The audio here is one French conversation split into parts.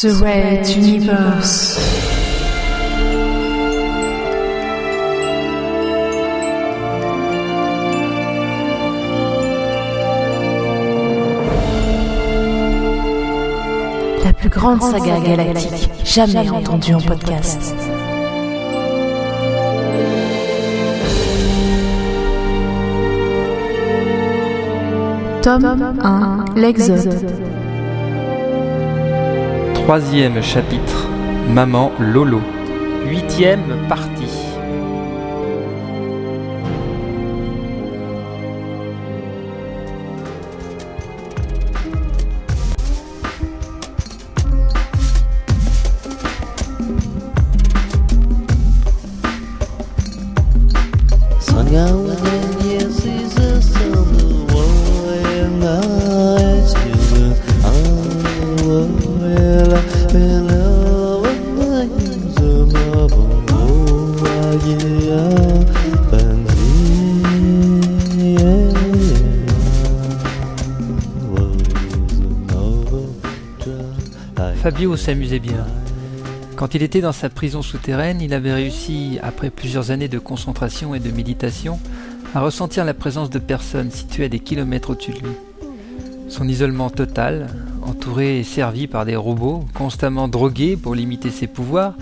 The Red Universe. La plus grande saga galactique jamais entendue en podcast. Tome 1 L'Exode. Troisième chapitre. Maman Lolo. Huitième partie. Fabio s'amusait bien. Quand il était dans sa prison souterraine, il avait réussi, après plusieurs années de concentration et de méditation, à ressentir la présence de personnes situées à des kilomètres au-dessus de lui. Son isolement total, entouré et servi par des robots, constamment drogués pour limiter ses pouvoirs,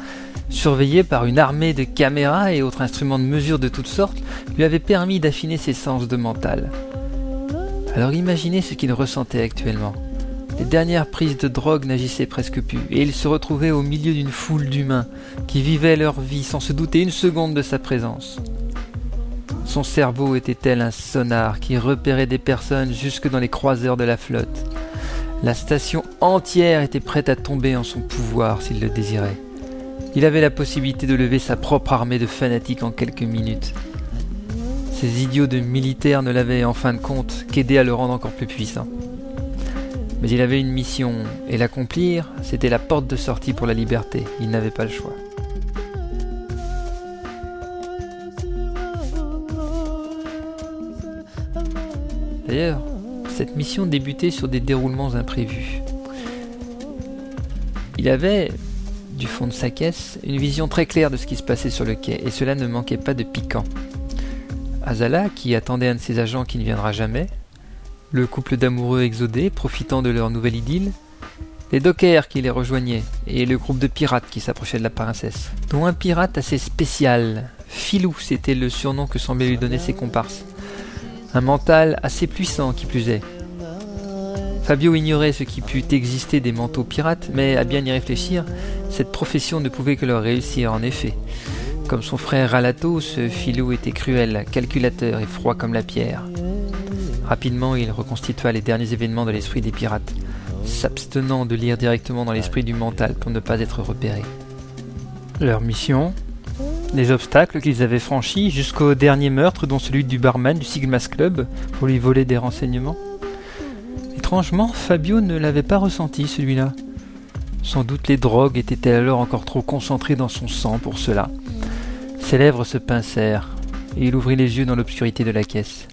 surveillé par une armée de caméras et autres instruments de mesure de toutes sortes, lui avait permis d'affiner ses sens de mental. Alors imaginez ce qu'il ressentait actuellement. Les dernières prises de drogue n'agissaient presque plus, et il se retrouvait au milieu d'une foule d'humains qui vivaient leur vie sans se douter une seconde de sa présence. Son cerveau était tel un sonar qui repérait des personnes jusque dans les croiseurs de la flotte? La station entière était prête à tomber en son pouvoir s'il le désirait. Il avait la possibilité de lever sa propre armée de fanatiques en quelques minutes. Ces idiots de militaires ne l'avaient en fin de compte qu'aidé à le rendre encore plus puissant. Mais il avait une mission, et l'accomplir, c'était la porte de sortie pour la liberté. Il n'avait pas le choix. D'ailleurs, cette mission débutait sur des déroulements imprévus. Il avait, du fond de sa caisse, une vision très claire de ce qui se passait sur le quai, et cela ne manquait pas de piquant. Azala, qui attendait un de ses agents qui ne viendra jamais, le couple d'amoureux exodés profitant de leur nouvelle idylle, les dockers qui les rejoignaient et le groupe de pirates qui s'approchaient de la princesse, dont un pirate assez spécial, Filou c'était le surnom que semblaient lui donner ses comparses, un mental assez puissant qui plus est. Fabio ignorait ce qui put exister des manteaux pirates, mais à bien y réfléchir, cette profession ne pouvait que leur réussir en effet. Comme son frère Alato, ce Filou était cruel, calculateur et froid comme la pierre. Rapidement, il reconstitua les derniers événements de l'esprit des pirates, s'abstenant de lire directement dans l'esprit du mental pour ne pas être repéré. Leur mission, les obstacles qu'ils avaient franchis jusqu'au dernier meurtre, dont celui du barman du Sigma's Club, pour lui voler des renseignements. Étrangement, Fabio ne l'avait pas ressenti, celui-là. Sans doute les drogues étaient-elles alors encore trop concentrées dans son sang pour cela. Ses lèvres se pincèrent, et il ouvrit les yeux dans l'obscurité de la caisse.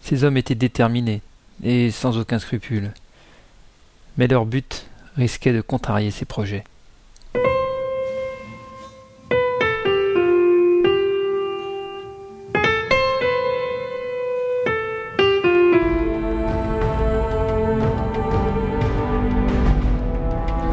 Ces hommes étaient déterminés et sans aucun scrupule. Mais leur but risquait de contrarier ses projets.